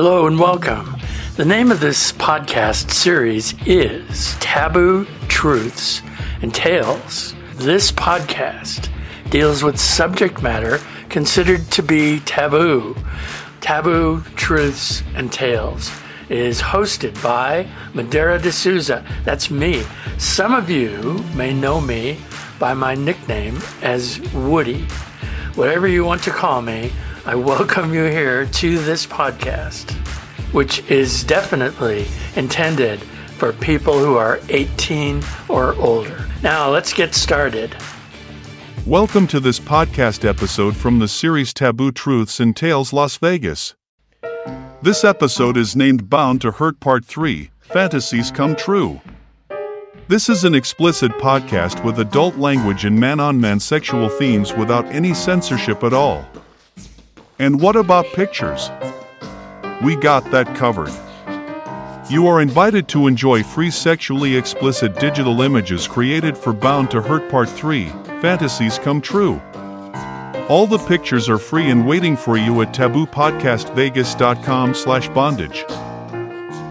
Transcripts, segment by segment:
Hello and welcome. The name of this podcast series is Taboo Truths and Tales. This podcast deals with subject matter considered to be taboo. Taboo Truths and Tales is hosted by Madera de Souza. That's me. Some of you may know me by my nickname as Woody. Whatever you want to call me, I welcome you here to this podcast, which is definitely intended for people who are 18 or older. Now, let's get started. Welcome to this podcast episode from the series Taboo Truths and Tales Las Vegas. This episode is named Bound to Hurt Part 3 Fantasies Come True. This is an explicit podcast with adult language and man on man sexual themes without any censorship at all. And what about pictures? We got that covered. You are invited to enjoy free sexually explicit digital images created for Bound to Hurt Part 3 Fantasies Come True. All the pictures are free and waiting for you at taboopodcastvegas.com slash bondage.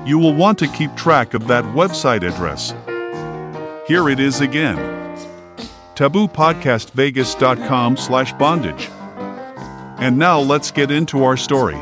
You will want to keep track of that website address. Here it is again. taboopodcastvegas.com slash bondage. And now let's get into our story.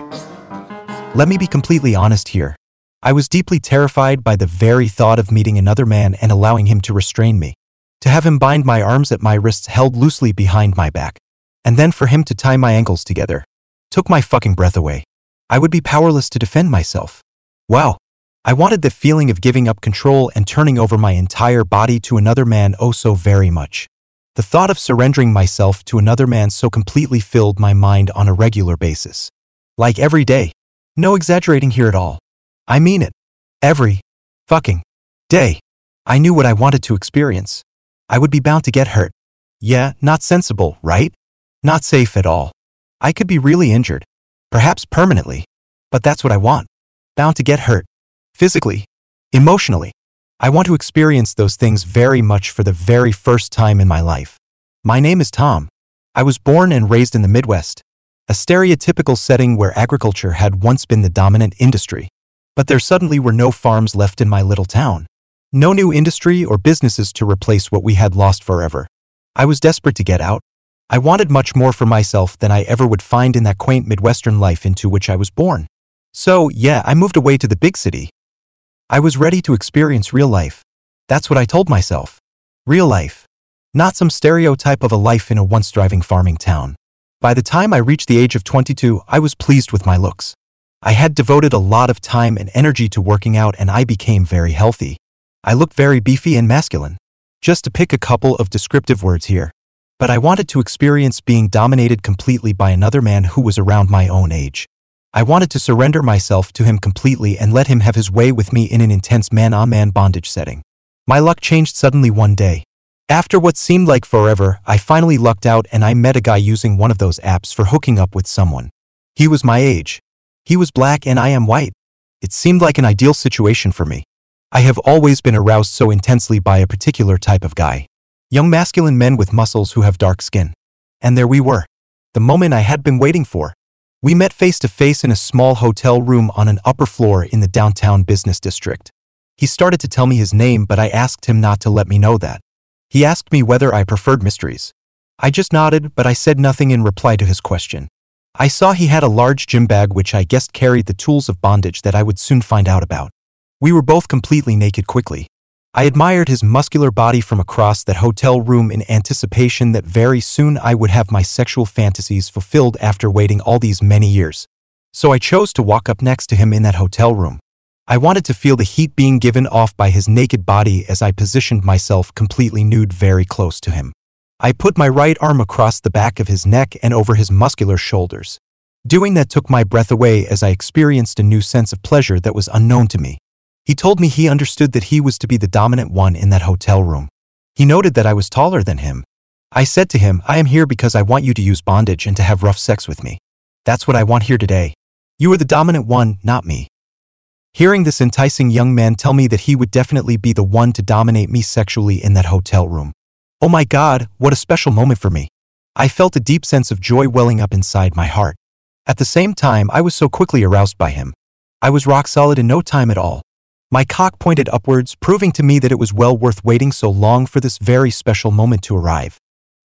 Let me be completely honest here. I was deeply terrified by the very thought of meeting another man and allowing him to restrain me. To have him bind my arms at my wrists held loosely behind my back. And then for him to tie my ankles together. Took my fucking breath away. I would be powerless to defend myself. Wow. I wanted the feeling of giving up control and turning over my entire body to another man oh so very much. The thought of surrendering myself to another man so completely filled my mind on a regular basis. Like every day. No exaggerating here at all. I mean it. Every fucking day. I knew what I wanted to experience. I would be bound to get hurt. Yeah, not sensible, right? Not safe at all. I could be really injured. Perhaps permanently. But that's what I want. Bound to get hurt. Physically. Emotionally. I want to experience those things very much for the very first time in my life. My name is Tom. I was born and raised in the Midwest, a stereotypical setting where agriculture had once been the dominant industry. But there suddenly were no farms left in my little town. No new industry or businesses to replace what we had lost forever. I was desperate to get out. I wanted much more for myself than I ever would find in that quaint Midwestern life into which I was born. So, yeah, I moved away to the big city, I was ready to experience real life. That's what I told myself. Real life. Not some stereotype of a life in a once thriving farming town. By the time I reached the age of 22, I was pleased with my looks. I had devoted a lot of time and energy to working out and I became very healthy. I looked very beefy and masculine. Just to pick a couple of descriptive words here. But I wanted to experience being dominated completely by another man who was around my own age. I wanted to surrender myself to him completely and let him have his way with me in an intense man-on-man bondage setting. My luck changed suddenly one day. After what seemed like forever, I finally lucked out and I met a guy using one of those apps for hooking up with someone. He was my age. He was black and I am white. It seemed like an ideal situation for me. I have always been aroused so intensely by a particular type of guy. Young masculine men with muscles who have dark skin. And there we were. The moment I had been waiting for. We met face to face in a small hotel room on an upper floor in the downtown business district. He started to tell me his name, but I asked him not to let me know that. He asked me whether I preferred mysteries. I just nodded, but I said nothing in reply to his question. I saw he had a large gym bag which I guessed carried the tools of bondage that I would soon find out about. We were both completely naked quickly. I admired his muscular body from across that hotel room in anticipation that very soon I would have my sexual fantasies fulfilled after waiting all these many years. So I chose to walk up next to him in that hotel room. I wanted to feel the heat being given off by his naked body as I positioned myself completely nude very close to him. I put my right arm across the back of his neck and over his muscular shoulders. Doing that took my breath away as I experienced a new sense of pleasure that was unknown to me. He told me he understood that he was to be the dominant one in that hotel room. He noted that I was taller than him. I said to him, I am here because I want you to use bondage and to have rough sex with me. That's what I want here today. You are the dominant one, not me. Hearing this enticing young man tell me that he would definitely be the one to dominate me sexually in that hotel room. Oh my God, what a special moment for me. I felt a deep sense of joy welling up inside my heart. At the same time, I was so quickly aroused by him. I was rock solid in no time at all. My cock pointed upwards, proving to me that it was well worth waiting so long for this very special moment to arrive.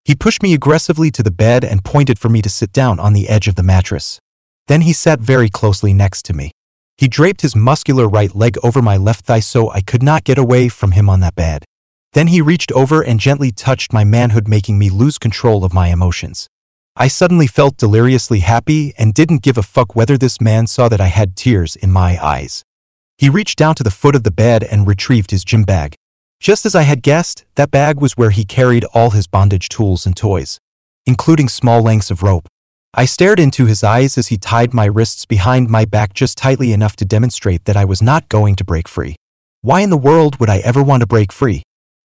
He pushed me aggressively to the bed and pointed for me to sit down on the edge of the mattress. Then he sat very closely next to me. He draped his muscular right leg over my left thigh so I could not get away from him on that bed. Then he reached over and gently touched my manhood making me lose control of my emotions. I suddenly felt deliriously happy and didn't give a fuck whether this man saw that I had tears in my eyes. He reached down to the foot of the bed and retrieved his gym bag. Just as I had guessed, that bag was where he carried all his bondage tools and toys, including small lengths of rope. I stared into his eyes as he tied my wrists behind my back just tightly enough to demonstrate that I was not going to break free. Why in the world would I ever want to break free?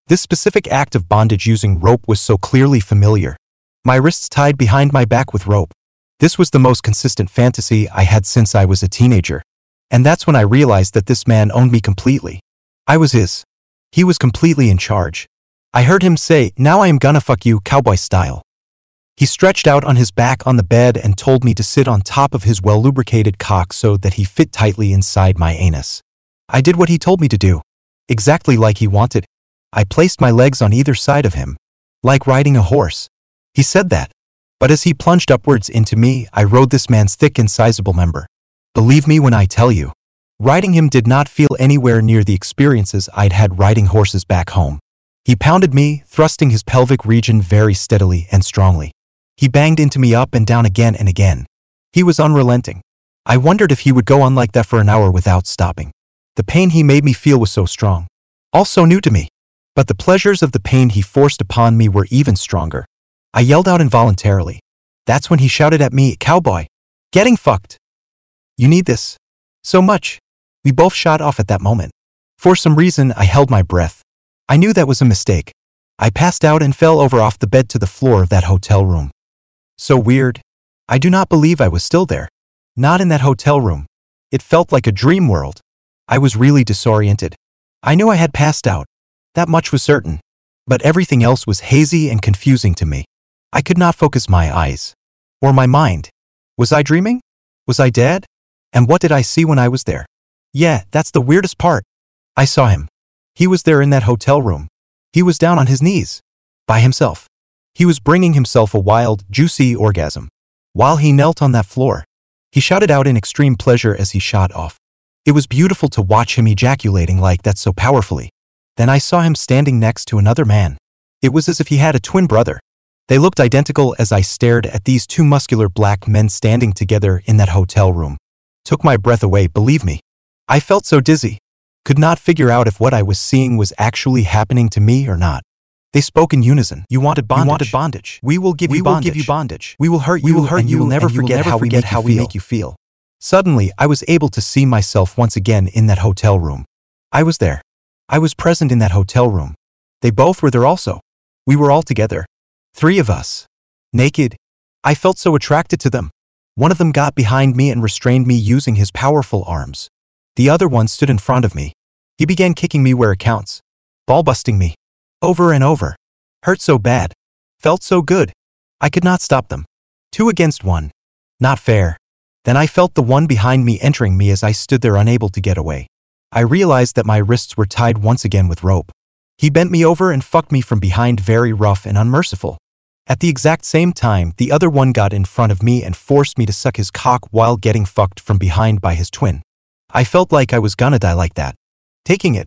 This specific act of bondage using rope was so clearly familiar. My wrists tied behind my back with rope. This was the most consistent fantasy I had since I was a teenager. And that's when I realized that this man owned me completely. I was his. He was completely in charge. I heard him say, now I am gonna fuck you, cowboy style. He stretched out on his back on the bed and told me to sit on top of his well-lubricated cock so that he fit tightly inside my anus. I did what he told me to do. Exactly like he wanted. I placed my legs on either side of him. Like riding a horse. He said that. But as he plunged upwards into me, I rode this man's thick and sizable member. Believe me when I tell you, riding him did not feel anywhere near the experiences I'd had riding horses back home. He pounded me, thrusting his pelvic region very steadily and strongly. He banged into me up and down again and again. He was unrelenting. I wondered if he would go on like that for an hour without stopping. The pain he made me feel was so strong. Also new to me. But the pleasures of the pain he forced upon me were even stronger. I yelled out involuntarily. That's when he shouted at me, Cowboy! Getting fucked! You need this. So much. We both shot off at that moment. For some reason, I held my breath. I knew that was a mistake. I passed out and fell over off the bed to the floor of that hotel room. So weird. I do not believe I was still there. Not in that hotel room. It felt like a dream world. I was really disoriented. I knew I had passed out. That much was certain. But everything else was hazy and confusing to me. I could not focus my eyes. Or my mind. Was I dreaming? Was I dead? And what did I see when I was there? Yeah, that's the weirdest part. I saw him. He was there in that hotel room. He was down on his knees. By himself. He was bringing himself a wild, juicy orgasm. While he knelt on that floor, he shouted out in extreme pleasure as he shot off. It was beautiful to watch him ejaculating like that so powerfully. Then I saw him standing next to another man. It was as if he had a twin brother. They looked identical as I stared at these two muscular black men standing together in that hotel room took my breath away, believe me. I felt so dizzy. Could not figure out if what I was seeing was actually happening to me or not. They spoke in unison. You wanted bondage. You wanted bondage. We will give we you bondage. We will give you bondage. We will hurt you. We will hurt and you. will never forget, never how, forget we how we make you feel. Suddenly, I was able to see myself once again in that hotel room. I was there. I was present in that hotel room. They both were there also. We were all together. Three of us. Naked. I felt so attracted to them. One of them got behind me and restrained me using his powerful arms. The other one stood in front of me. He began kicking me where it counts, ball busting me, over and over. Hurt so bad. Felt so good. I could not stop them. Two against one. Not fair. Then I felt the one behind me entering me as I stood there unable to get away. I realized that my wrists were tied once again with rope. He bent me over and fucked me from behind very rough and unmerciful. At the exact same time, the other one got in front of me and forced me to suck his cock while getting fucked from behind by his twin. I felt like I was gonna die like that. Taking it.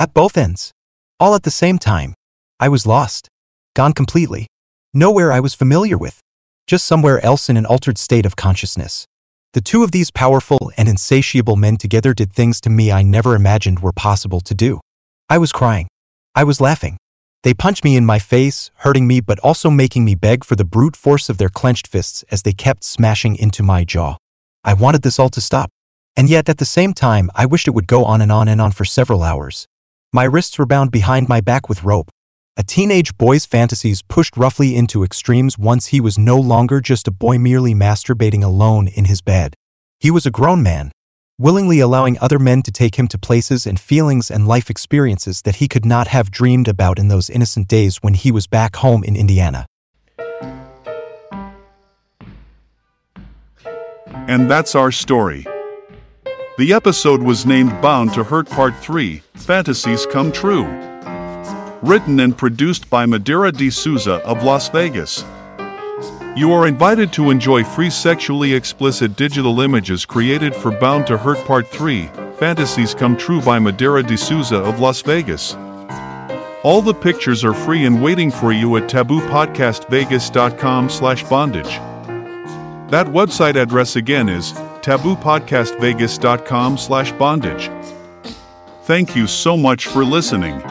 At both ends. All at the same time. I was lost. Gone completely. Nowhere I was familiar with. Just somewhere else in an altered state of consciousness. The two of these powerful and insatiable men together did things to me I never imagined were possible to do. I was crying. I was laughing. They punched me in my face, hurting me but also making me beg for the brute force of their clenched fists as they kept smashing into my jaw. I wanted this all to stop. And yet at the same time, I wished it would go on and on and on for several hours. My wrists were bound behind my back with rope. A teenage boy's fantasies pushed roughly into extremes once he was no longer just a boy merely masturbating alone in his bed. He was a grown man, willingly allowing other men to take him to places and feelings and life experiences that he could not have dreamed about in those innocent days when he was back home in Indiana. And that's our story. The episode was named Bound to Hurt Part 3 Fantasies Come True. Written and produced by Madeira de Souza of Las Vegas. You are invited to enjoy free sexually explicit digital images created for Bound to Hurt Part 3 Fantasies Come True by Madeira de Souza of Las Vegas. All the pictures are free and waiting for you at taboopodcastvegas.com slash bondage. That website address again is taboopodcastvegas.com slash bondage. Thank you so much for listening.